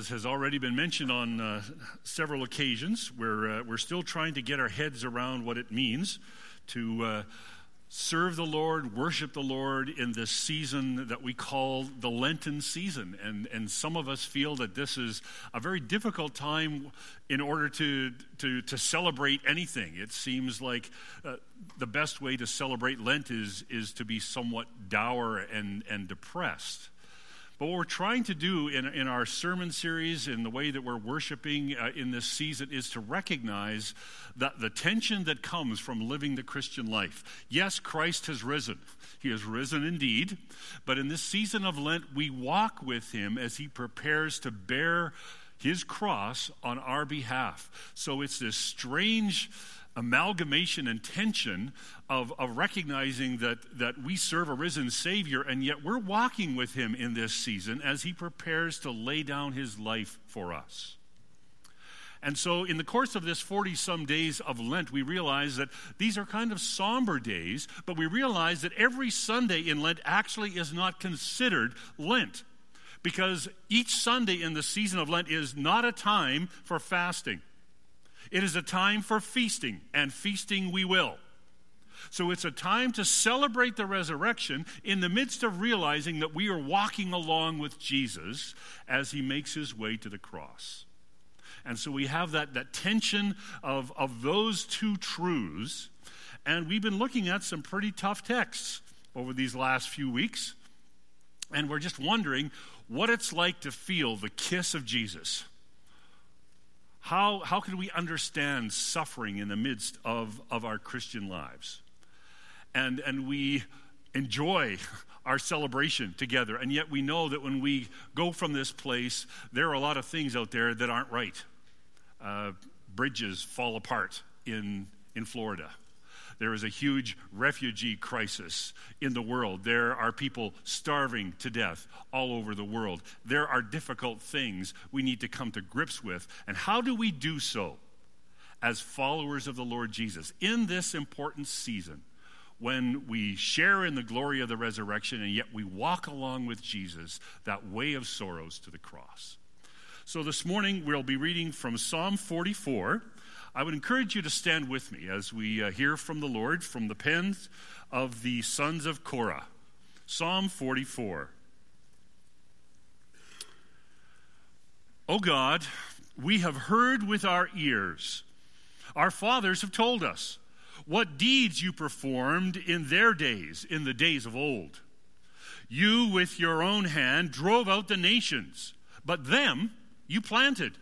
as has already been mentioned on uh, several occasions, we're, uh, we're still trying to get our heads around what it means to uh, serve the Lord, worship the Lord in this season that we call the Lenten season. And, and some of us feel that this is a very difficult time in order to, to, to celebrate anything. It seems like uh, the best way to celebrate Lent is, is to be somewhat dour and, and depressed. But what we're trying to do in, in our sermon series, in the way that we're worshiping uh, in this season, is to recognize that the tension that comes from living the Christian life. Yes, Christ has risen. He has risen indeed. But in this season of Lent, we walk with him as he prepares to bear his cross on our behalf. So it's this strange amalgamation and tension of, of recognizing that, that we serve a risen Savior, and yet we're walking with Him in this season as He prepares to lay down His life for us. And so, in the course of this 40 some days of Lent, we realize that these are kind of somber days, but we realize that every Sunday in Lent actually is not considered Lent. Because each Sunday in the season of Lent is not a time for fasting. It is a time for feasting, and feasting we will. So it's a time to celebrate the resurrection in the midst of realizing that we are walking along with Jesus as he makes his way to the cross. And so we have that, that tension of, of those two truths. And we've been looking at some pretty tough texts over these last few weeks. And we're just wondering what it's like to feel the kiss of Jesus. How, how can we understand suffering in the midst of, of our Christian lives? And, and we enjoy our celebration together, and yet we know that when we go from this place, there are a lot of things out there that aren't right. Uh, bridges fall apart in, in Florida. There is a huge refugee crisis in the world. There are people starving to death all over the world. There are difficult things we need to come to grips with. And how do we do so as followers of the Lord Jesus in this important season? when we share in the glory of the resurrection and yet we walk along with Jesus that way of sorrows to the cross. So this morning we'll be reading from Psalm 44. I would encourage you to stand with me as we uh, hear from the Lord from the pens of the sons of Korah. Psalm 44. O God, we have heard with our ears. Our fathers have told us what deeds you performed in their days, in the days of old. You, with your own hand, drove out the nations, but them you planted.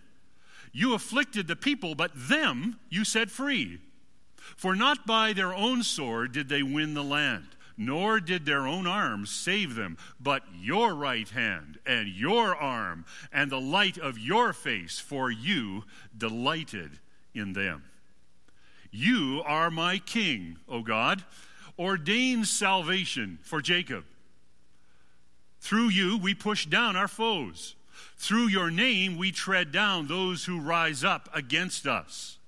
You afflicted the people, but them you set free. For not by their own sword did they win the land, nor did their own arms save them, but your right hand and your arm and the light of your face, for you delighted in them. You are my king, O God. Ordain salvation for Jacob. Through you we push down our foes. Through your name we tread down those who rise up against us.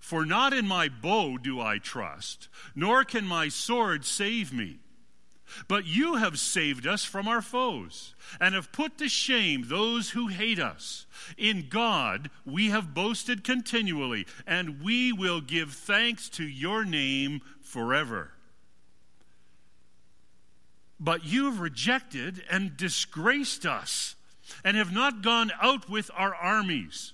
For not in my bow do I trust, nor can my sword save me. But you have saved us from our foes, and have put to shame those who hate us. In God we have boasted continually, and we will give thanks to your name forever. But you have rejected and disgraced us and have not gone out with our armies.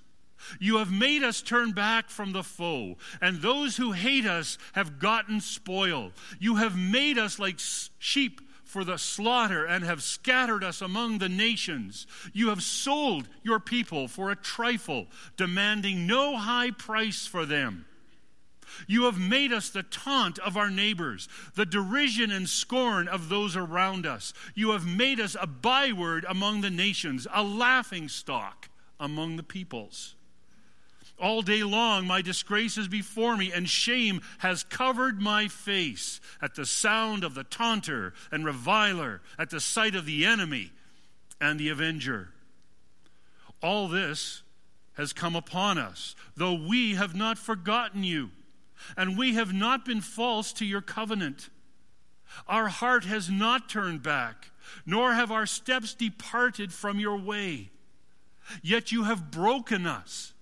You have made us turn back from the foe, and those who hate us have gotten spoil. You have made us like sheep for the slaughter and have scattered us among the nations. You have sold your people for a trifle, demanding no high price for them. You have made us the taunt of our neighbors, the derision and scorn of those around us. You have made us a byword among the nations, a laughing stock among the peoples. All day long, my disgrace is before me, and shame has covered my face at the sound of the taunter and reviler, at the sight of the enemy and the avenger. All this has come upon us, though we have not forgotten you and we have not been false to your covenant. Our heart has not turned back, nor have our steps departed from your way. Yet you have broken us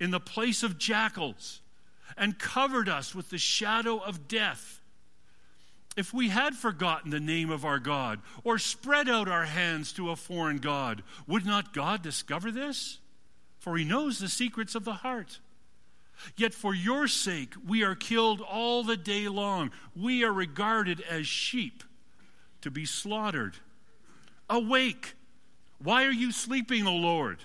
in the place of jackals and covered us with the shadow of death. If we had forgotten the name of our God or spread out our hands to a foreign God, would not God discover this? For he knows the secrets of the heart. Yet for your sake we are killed all the day long. We are regarded as sheep to be slaughtered. Awake! Why are you sleeping, O Lord?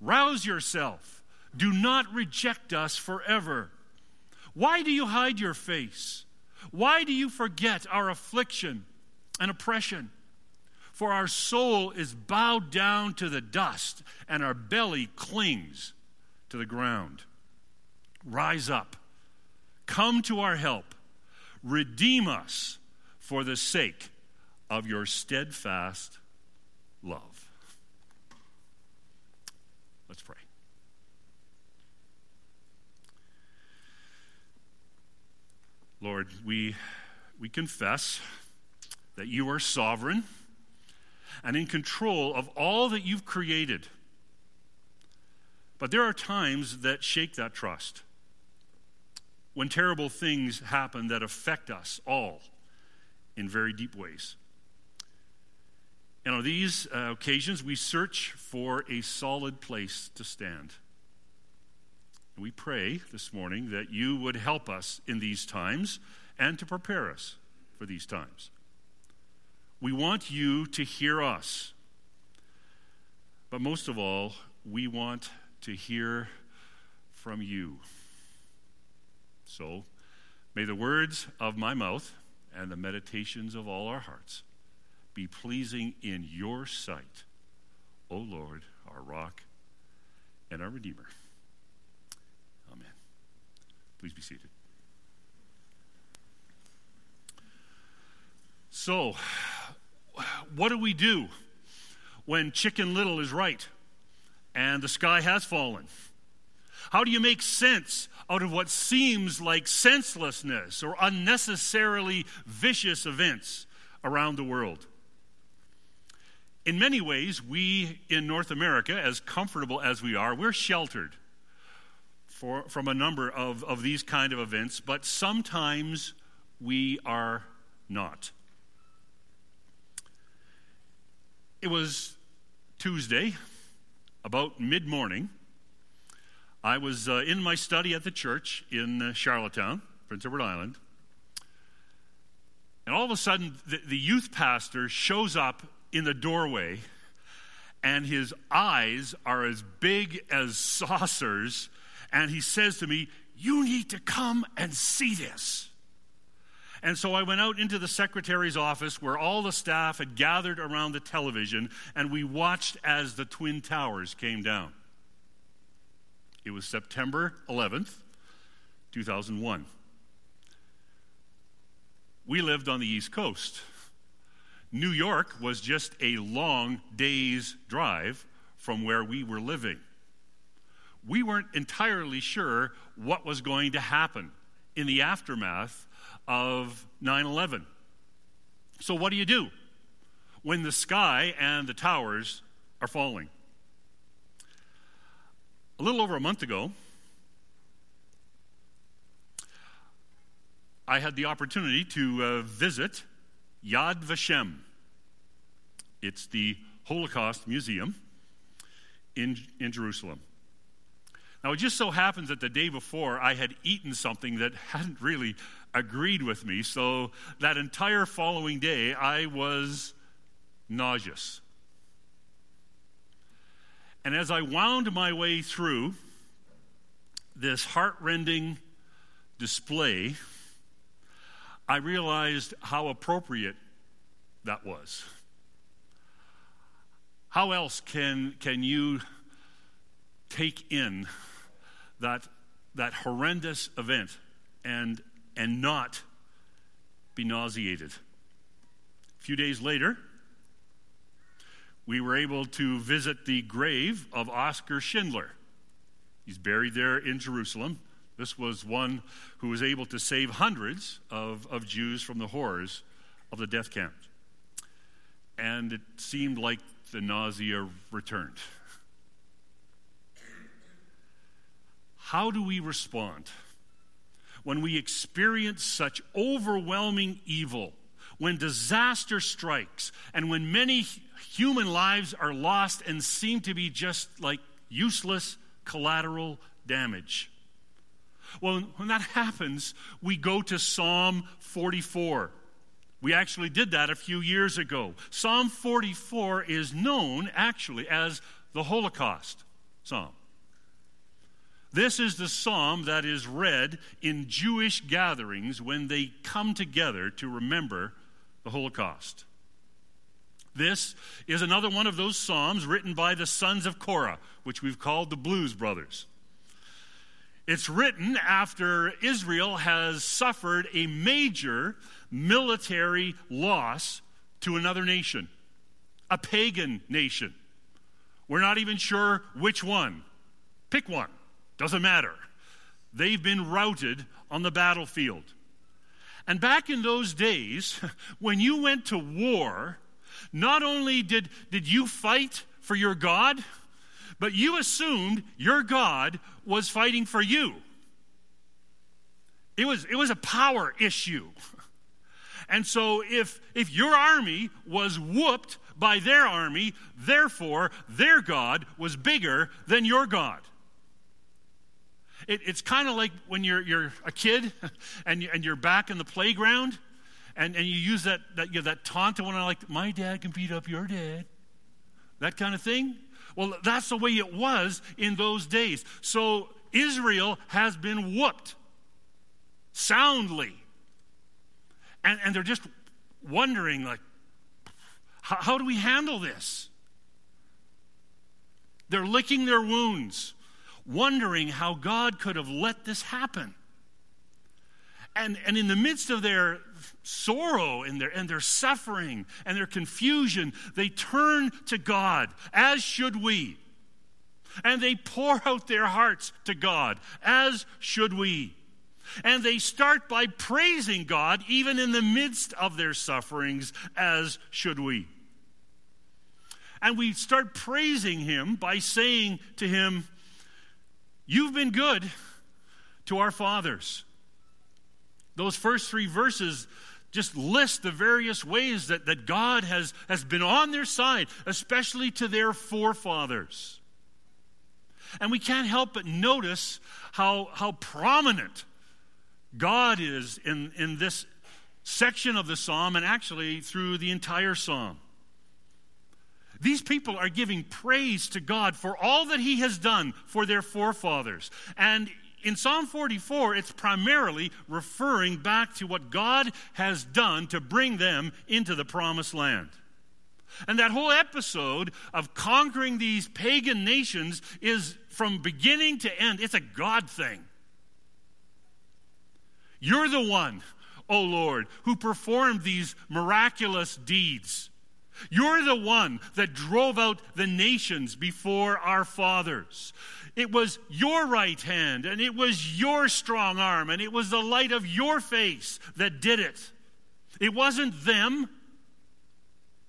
Rouse yourself. Do not reject us forever. Why do you hide your face? Why do you forget our affliction and oppression? For our soul is bowed down to the dust, and our belly clings to the ground. Rise up, come to our help, redeem us for the sake of your steadfast love. Let's pray. Lord, we, we confess that you are sovereign and in control of all that you've created. But there are times that shake that trust when terrible things happen that affect us all in very deep ways. And on these uh, occasions, we search for a solid place to stand. And we pray this morning that you would help us in these times and to prepare us for these times. We want you to hear us. But most of all, we want to hear from you. So, may the words of my mouth and the meditations of all our hearts be pleasing in your sight, O Lord, our rock and our Redeemer. Amen. Please be seated. So, what do we do when Chicken Little is right and the sky has fallen? How do you make sense out of what seems like senselessness or unnecessarily vicious events around the world? In many ways, we in North America, as comfortable as we are, we're sheltered for, from a number of, of these kind of events, but sometimes we are not. It was Tuesday, about mid morning. I was uh, in my study at the church in uh, Charlottetown, Prince Edward Island. And all of a sudden, the, the youth pastor shows up in the doorway, and his eyes are as big as saucers. And he says to me, You need to come and see this. And so I went out into the secretary's office where all the staff had gathered around the television, and we watched as the Twin Towers came down. It was September 11th, 2001. We lived on the East Coast. New York was just a long day's drive from where we were living. We weren't entirely sure what was going to happen in the aftermath of 9 11. So, what do you do when the sky and the towers are falling? A little over a month ago, I had the opportunity to uh, visit Yad Vashem. It's the Holocaust Museum in, in Jerusalem. Now, it just so happens that the day before I had eaten something that hadn't really agreed with me, so that entire following day I was nauseous. And as I wound my way through this heartrending display, I realized how appropriate that was. How else can, can you take in that, that horrendous event and, and not be nauseated? A few days later, we were able to visit the grave of Oskar Schindler. He's buried there in Jerusalem. This was one who was able to save hundreds of, of Jews from the horrors of the death camp. And it seemed like the nausea returned. How do we respond when we experience such overwhelming evil, when disaster strikes, and when many human lives are lost and seem to be just like useless collateral damage? Well, when that happens, we go to Psalm 44. We actually did that a few years ago. Psalm 44 is known actually as the Holocaust Psalm. This is the psalm that is read in Jewish gatherings when they come together to remember the Holocaust. This is another one of those psalms written by the sons of Korah, which we've called the Blues Brothers. It's written after Israel has suffered a major military loss to another nation, a pagan nation. We're not even sure which one. Pick one, doesn't matter. They've been routed on the battlefield. And back in those days, when you went to war, not only did, did you fight for your God, but you assumed your God was fighting for you. It was, it was a power issue. And so if, if your army was whooped by their army, therefore their God was bigger than your God. It, it's kind of like when you're, you're a kid and, and you're back in the playground and, and you use that, that, you know, that taunt of one, like, my dad can beat up your dad. That kind of thing. Well, that's the way it was in those days. So Israel has been whooped soundly. And, and they're just wondering, like, how, how do we handle this? They're licking their wounds, wondering how God could have let this happen. And, and in the midst of their sorrow and their, and their suffering and their confusion, they turn to God, as should we. And they pour out their hearts to God, as should we. And they start by praising God, even in the midst of their sufferings, as should we. And we start praising Him by saying to Him, You've been good to our fathers. Those first three verses just list the various ways that, that God has, has been on their side, especially to their forefathers. And we can't help but notice how, how prominent God is in, in this section of the psalm and actually through the entire psalm. These people are giving praise to God for all that He has done for their forefathers. And in Psalm 44, it's primarily referring back to what God has done to bring them into the promised land. And that whole episode of conquering these pagan nations is from beginning to end, it's a God thing. You're the one, O Lord, who performed these miraculous deeds. You're the one that drove out the nations before our fathers. It was your right hand, and it was your strong arm, and it was the light of your face that did it. It wasn't them,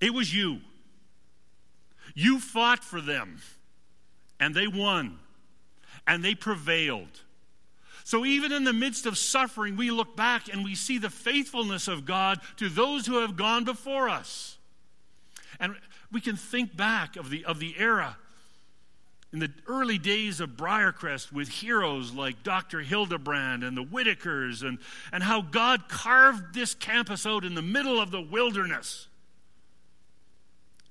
it was you. You fought for them, and they won, and they prevailed. So, even in the midst of suffering, we look back and we see the faithfulness of God to those who have gone before us. And we can think back of the, of the era in the early days of Briercrest with heroes like Dr. Hildebrand and the Whitakers, and, and how God carved this campus out in the middle of the wilderness.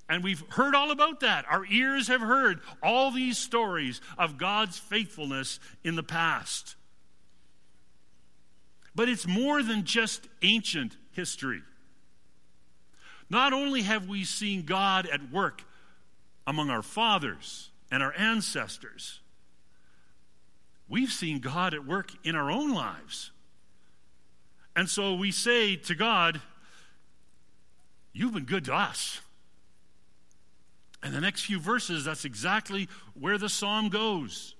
And we've heard all about that. Our ears have heard all these stories of God's faithfulness in the past. But it's more than just ancient history. Not only have we seen God at work among our fathers, and our ancestors. We've seen God at work in our own lives. And so we say to God, You've been good to us. And the next few verses, that's exactly where the psalm goes.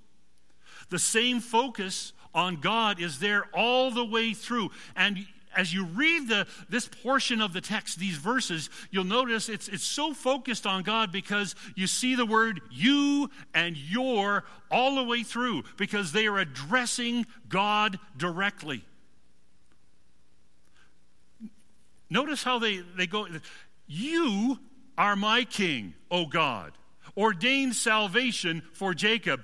The same focus on God is there all the way through. And as you read the, this portion of the text, these verses, you'll notice it's, it's so focused on God because you see the word you and your all the way through because they are addressing God directly. Notice how they, they go, You are my king, O God. Ordained salvation for Jacob.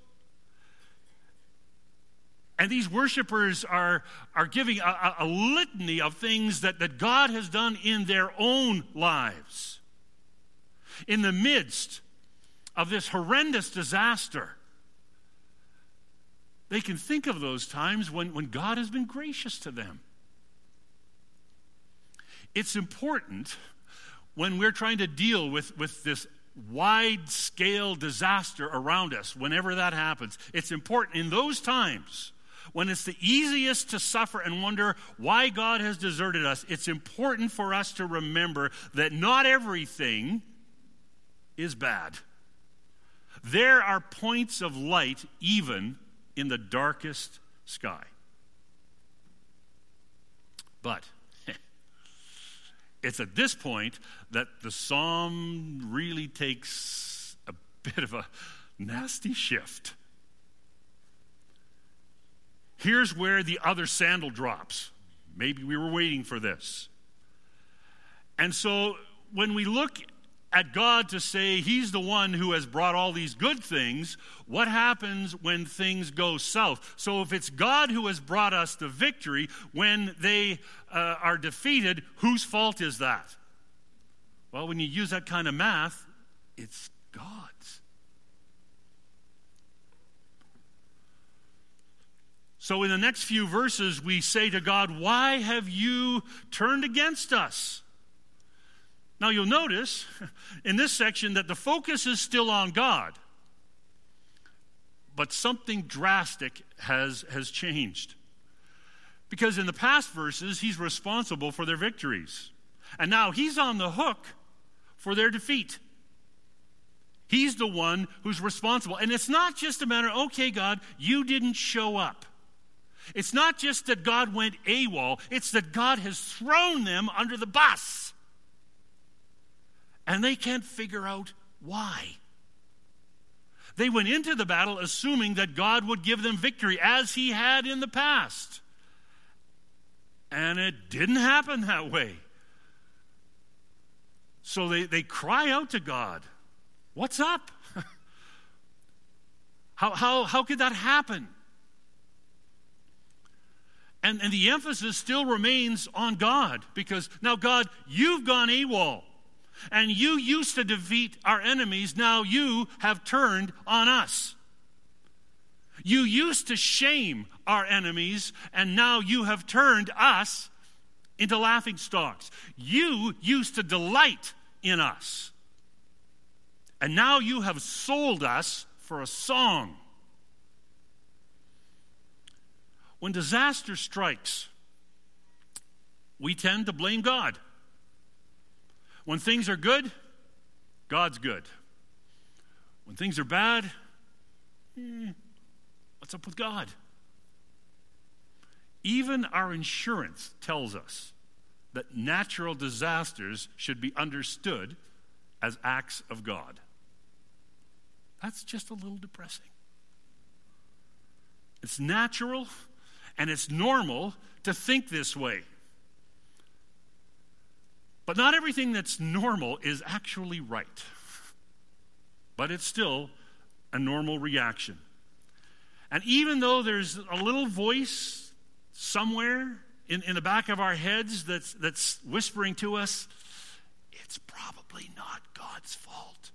And these worshipers are, are giving a, a, litany of things that, that God has done in their own lives. In the midst of this horrendous disaster, they can think of those times when, when God has been gracious to them. It's important when we're trying to deal with, with this wide scale disaster around us, whenever that happens, it's important in those times when it's the easiest to suffer and wonder why God has deserted us, it's important for us to remember that not everything is bad. There are points of light even in the darkest sky. But it's at this point that the psalm really takes a bit of a nasty shift. Here's where the other sandal drops. Maybe we were waiting for this. And so when we look at God to say He's the one who has brought all these good things, what happens when things go south? So, if it's God who has brought us the victory, when they uh, are defeated, whose fault is that? Well, when you use that kind of math, it's God's. So, in the next few verses, we say to God, Why have you turned against us? Now, you'll notice in this section that the focus is still on God, but something drastic has, has changed. Because in the past verses, he's responsible for their victories. And now he's on the hook for their defeat. He's the one who's responsible. And it's not just a matter, okay, God, you didn't show up. It's not just that God went AWOL, it's that God has thrown them under the bus. And they can't figure out why. They went into the battle assuming that God would give them victory as he had in the past. And it didn't happen that way. So they, they cry out to God, What's up? how, how, how could that happen? And, and the emphasis still remains on God because now, God, you've gone AWOL. And you used to defeat our enemies, now you have turned on us. You used to shame our enemies, and now you have turned us into laughing stocks. You used to delight in us, and now you have sold us for a song. When disaster strikes, we tend to blame God. When things are good, God's good. When things are bad, eh, what's up with God? Even our insurance tells us that natural disasters should be understood as acts of God. That's just a little depressing. It's natural and it's normal to think this way. But not everything that's normal is actually right. But it's still a normal reaction. And even though there's a little voice somewhere in, in the back of our heads that's, that's whispering to us, it's probably not God's fault.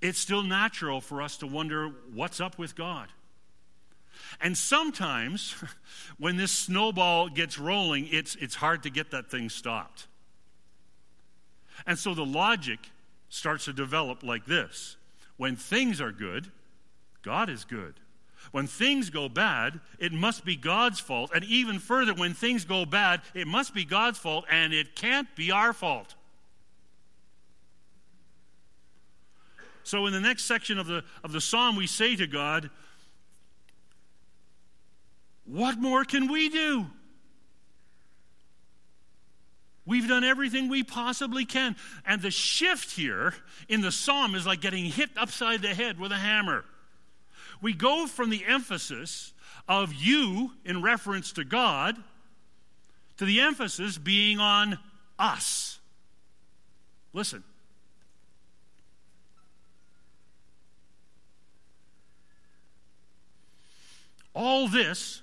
It's still natural for us to wonder what's up with God. And sometimes, when this snowball gets rolling, it's, it's hard to get that thing stopped. And so the logic starts to develop like this when things are good, God is good. When things go bad, it must be God's fault. And even further, when things go bad, it must be God's fault, and it can't be our fault. So, in the next section of the, of the psalm, we say to God, What more can we do? We've done everything we possibly can. And the shift here in the psalm is like getting hit upside the head with a hammer. We go from the emphasis of you in reference to God to the emphasis being on us. Listen. All this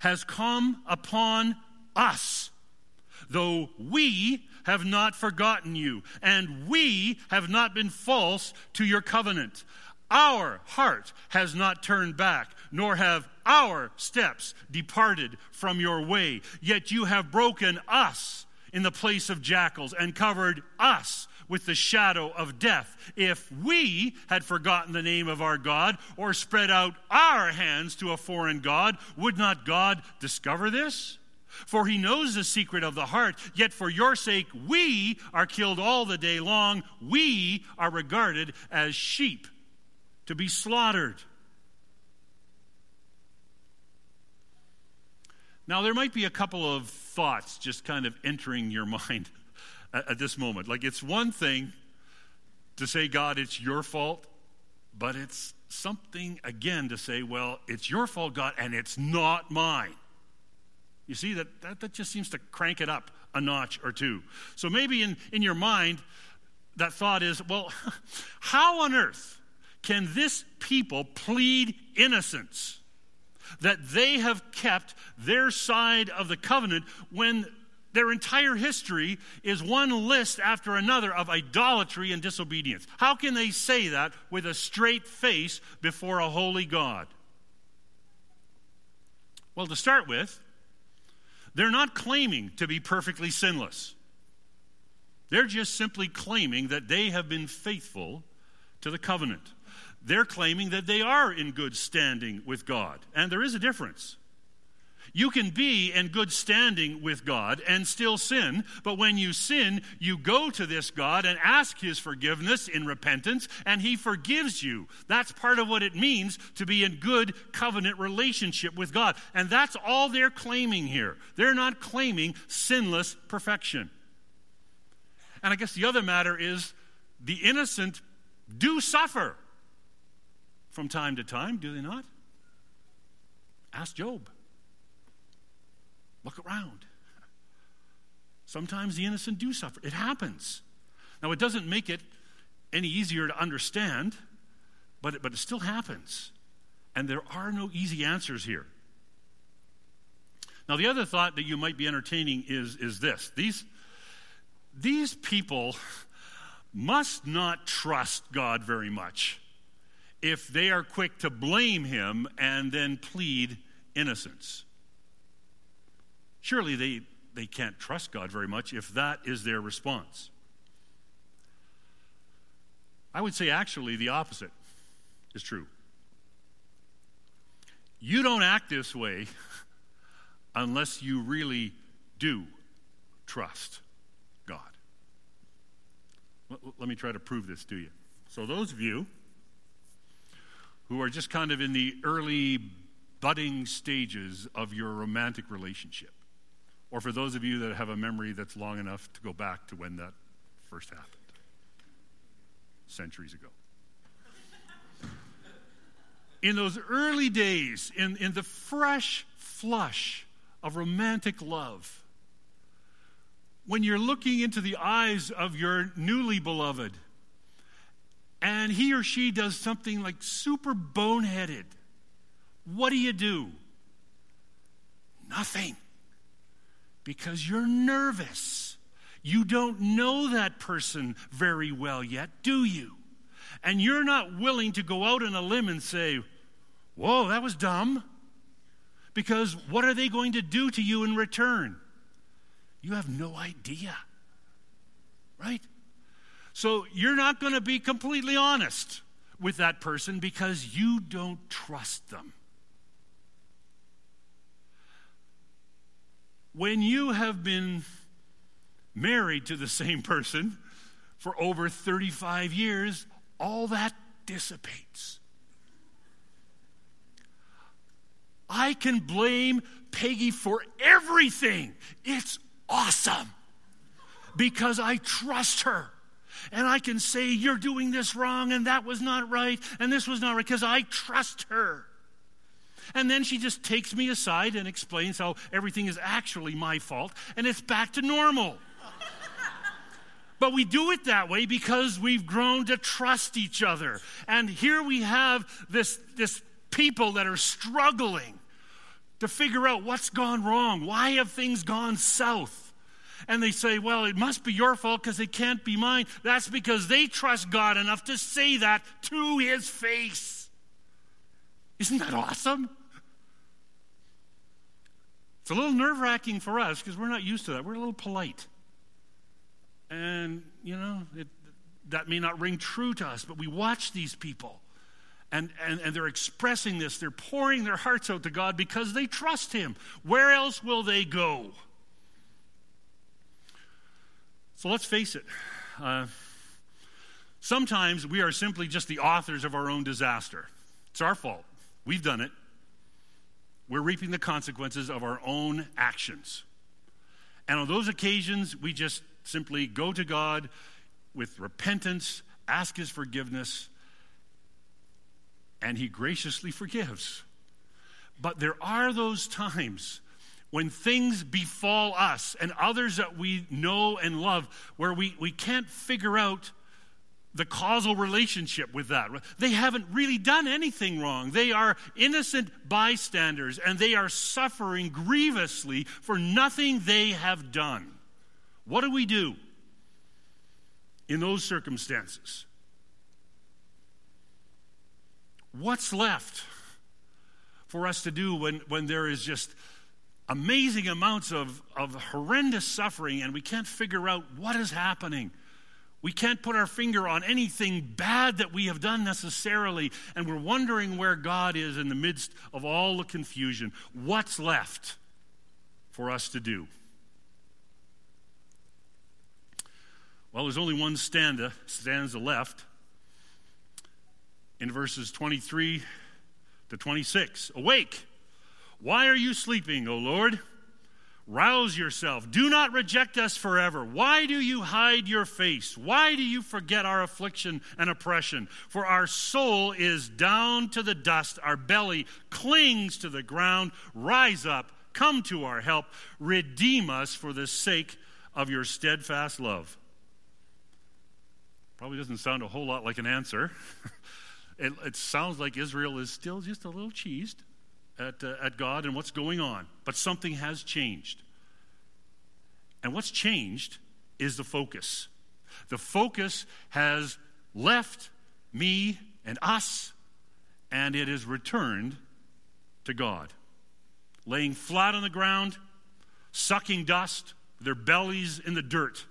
has come upon us though we have not forgotten you, and we have not been false to your covenant. Our heart has not turned back, nor have our steps departed from your way. Yet you have broken us in the place of jackals and covered us with the shadow of death. If we had forgotten the name of our God or spread out our hands to a foreign God, would not God discover this? For he knows the secret of the heart, yet for your sake we are killed all the day long. We are regarded as sheep to be slaughtered. Now, there might be a couple of thoughts just kind of entering your mind at, at this moment. Like, it's one thing to say, God, it's your fault, but it's something, again, to say, well, it's your fault, God, and it's not mine. You see, that, that, that just seems to crank it up a notch or two. So maybe in, in your mind, that thought is well, how on earth can this people plead innocence? That they have kept their side of the covenant when their entire history is one list after another of idolatry and disobedience. How can they say that with a straight face before a holy God? Well, to start with, they're not claiming to be perfectly sinless. They're just simply claiming that they have been faithful to the covenant. They're claiming that they are in good standing with God. And there is a difference. You can be in good standing with God and still sin, but when you sin, you go to this God and ask His forgiveness in repentance, and He forgives you. That's part of what it means to be in good covenant relationship with God. And that's all they're claiming here. They're not claiming sinless perfection. And I guess the other matter is the innocent do suffer from time to time, do they not? Ask Job. Look around. Sometimes the innocent do suffer. It happens. Now, it doesn't make it any easier to understand, but it, but it still happens. And there are no easy answers here. Now, the other thought that you might be entertaining is, is this these, these people must not trust God very much if they are quick to blame him and then plead innocence. Surely they, they can't trust God very much if that is their response. I would say actually the opposite is true. You don't act this way unless you really do trust God. Let me try to prove this to you. So, those of you who are just kind of in the early budding stages of your romantic relationship, or for those of you that have a memory that's long enough to go back to when that first happened, centuries ago. in those early days, in, in the fresh flush of romantic love, when you're looking into the eyes of your newly beloved, and he or she does something like super boneheaded, what do you do? Nothing because you're nervous. You don't know that person very well yet, do you? And you're not willing to go out on a limb and say, Whoa, that was dumb. Because what are they going to do to you in return? You have no idea. right? So you're not going to be completely honest with that person because you don't trust them. When you have been married to the same person for over 35 years, all that dissipates. I can blame Peggy for everything. It's awesome because I trust her. And I can say, You're doing this wrong, and that was not right, and this was not right, because I trust her. And then she just takes me aside and explains how everything is actually my fault, and it's back to normal. but we do it that way because we've grown to trust each other. And here we have this, this people that are struggling to figure out what's gone wrong. Why have things gone south? and they say, Well, it must be your fault because it can't be mine. That's because they trust God enough to say that to his face. Isn't that awesome? It's a little nerve wracking for us because we're not used to that. We're a little polite. And, you know, it, that may not ring true to us, but we watch these people. And, and, and they're expressing this. They're pouring their hearts out to God because they trust Him. Where else will they go? So let's face it. Uh, sometimes we are simply just the authors of our own disaster. It's our fault. We've done it. We're reaping the consequences of our own actions. And on those occasions, we just simply go to God with repentance, ask His forgiveness, and He graciously forgives. But there are those times when things befall us and others that we know and love, where we, we can't figure out the causal relationship with that. They haven't really done anything wrong. They are innocent bystanders and they are suffering grievously for nothing they have done. What do we do in those circumstances? What's left for us to do when, when there is just amazing amounts of, of horrendous suffering, and we can't figure out what is happening. We can't put our finger on anything bad that we have done necessarily, and we're wondering where God is in the midst of all the confusion. What's left for us to do? Well, there's only one stanza, stanza left in verses 23 to 26. Awake! Why are you sleeping, O Lord? Rouse yourself. Do not reject us forever. Why do you hide your face? Why do you forget our affliction and oppression? For our soul is down to the dust, our belly clings to the ground. Rise up, come to our help, redeem us for the sake of your steadfast love. Probably doesn't sound a whole lot like an answer. it, it sounds like Israel is still just a little cheesed at, uh, at God and what's going on, but something has changed. And what's changed is the focus. The focus has left me and us, and it is returned to God. Laying flat on the ground, sucking dust, their bellies in the dirt.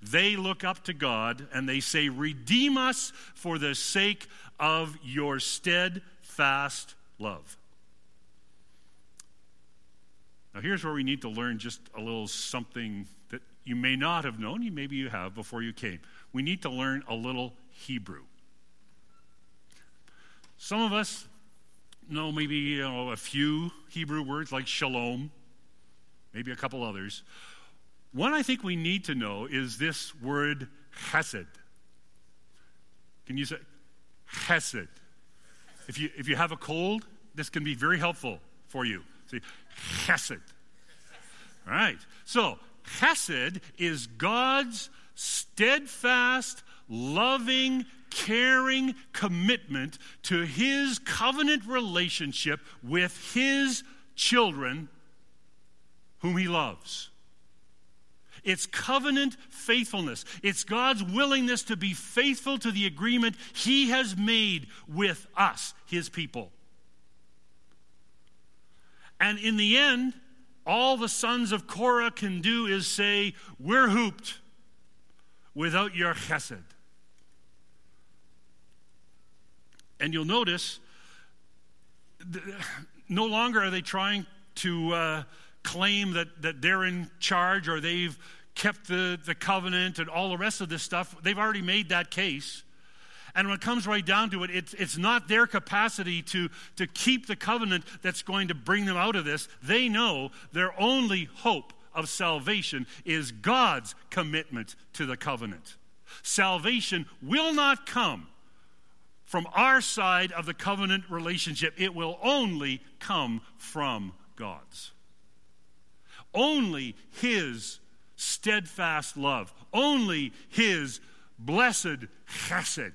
They look up to God and they say, Redeem us for the sake of your steadfast love. Now, here's where we need to learn just a little something that you may not have known, maybe you have before you came. We need to learn a little Hebrew. Some of us know maybe you know, a few Hebrew words like shalom, maybe a couple others. One I think we need to know is this word chesed. Can you say chesed? If you, if you have a cold, this can be very helpful for you. See, chesed. All right. So, chesed is God's steadfast, loving, caring commitment to his covenant relationship with his children whom he loves. It's covenant faithfulness. It's God's willingness to be faithful to the agreement he has made with us, his people. And in the end, all the sons of Korah can do is say, We're hooped. without your chesed. And you'll notice no longer are they trying to uh, claim that, that they're in charge or they've kept the, the covenant and all the rest of this stuff. They've already made that case. And when it comes right down to it, it's, it's not their capacity to, to keep the covenant that's going to bring them out of this. They know their only hope of salvation is God's commitment to the covenant. Salvation will not come from our side of the covenant relationship, it will only come from God's. Only His steadfast love, only His blessed chesed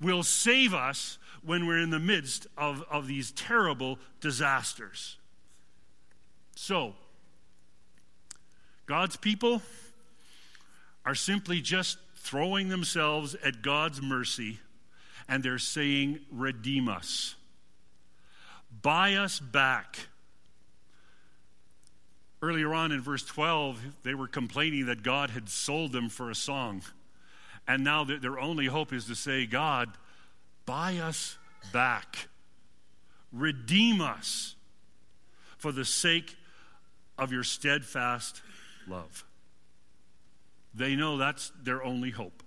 will save us when we're in the midst of, of these terrible disasters. So, God's people are simply just throwing themselves at God's mercy and they're saying, Redeem us, buy us back. Earlier on in verse 12, they were complaining that God had sold them for a song. And now their only hope is to say, God, buy us back. Redeem us for the sake of your steadfast love. They know that's their only hope.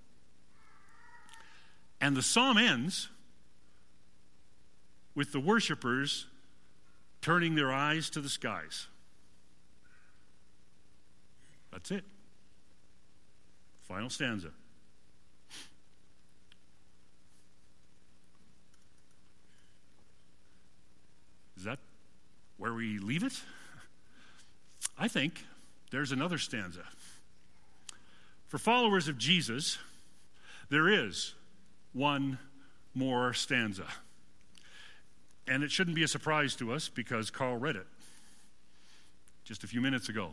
And the psalm ends with the worshipers turning their eyes to the skies. That's it. Final stanza. Is that where we leave it? I think there's another stanza. For followers of Jesus, there is one more stanza. And it shouldn't be a surprise to us because Carl read it just a few minutes ago.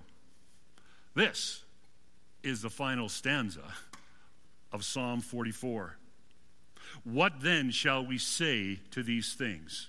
This is the final stanza of Psalm 44. What then shall we say to these things?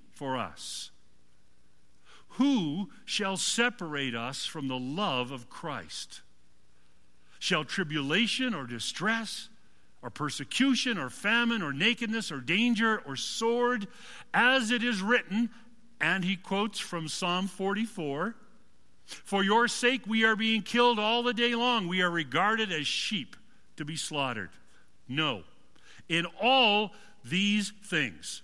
for us. Who shall separate us from the love of Christ? Shall tribulation or distress, or persecution, or famine, or nakedness, or danger, or sword, as it is written, and he quotes from Psalm 44 For your sake we are being killed all the day long, we are regarded as sheep to be slaughtered. No. In all these things,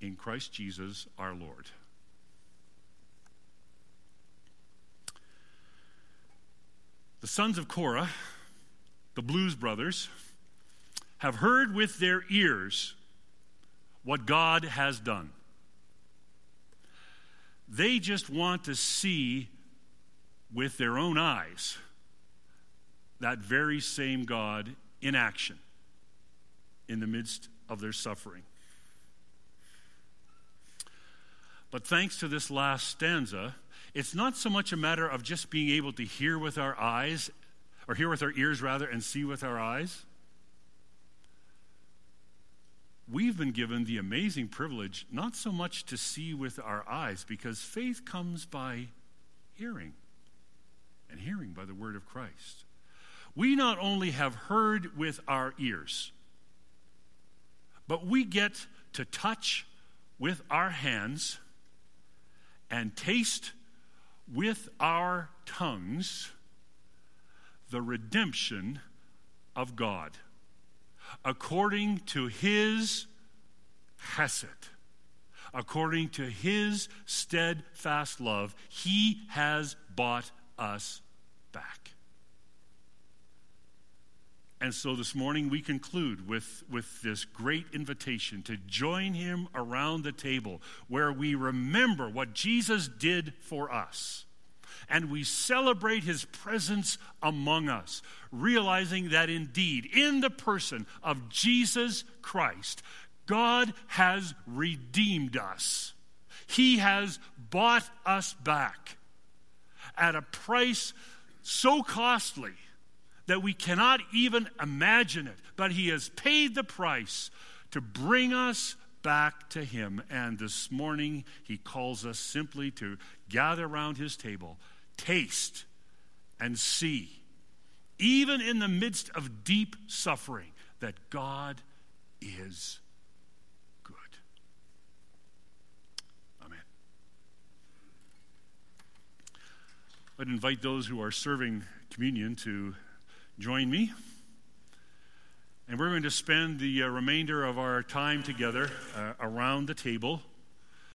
in Christ Jesus our Lord. The sons of Korah, the Blues Brothers, have heard with their ears what God has done. They just want to see with their own eyes that very same God in action in the midst of their suffering. But thanks to this last stanza, it's not so much a matter of just being able to hear with our eyes, or hear with our ears rather, and see with our eyes. We've been given the amazing privilege not so much to see with our eyes, because faith comes by hearing, and hearing by the word of Christ. We not only have heard with our ears, but we get to touch with our hands and taste with our tongues the redemption of God. according to his hesed, according to his steadfast love, he has bought us back. And so this morning we conclude with, with this great invitation to join him around the table where we remember what Jesus did for us. And we celebrate his presence among us, realizing that indeed, in the person of Jesus Christ, God has redeemed us. He has bought us back at a price so costly that we cannot even imagine it. But He has paid the price to bring us back to Him. And this morning, He calls us simply to gather around His table, taste, and see, even in the midst of deep suffering, that God is good. Amen. I'd invite those who are serving communion to join me. And we're going to spend the uh, remainder of our time together uh, around the table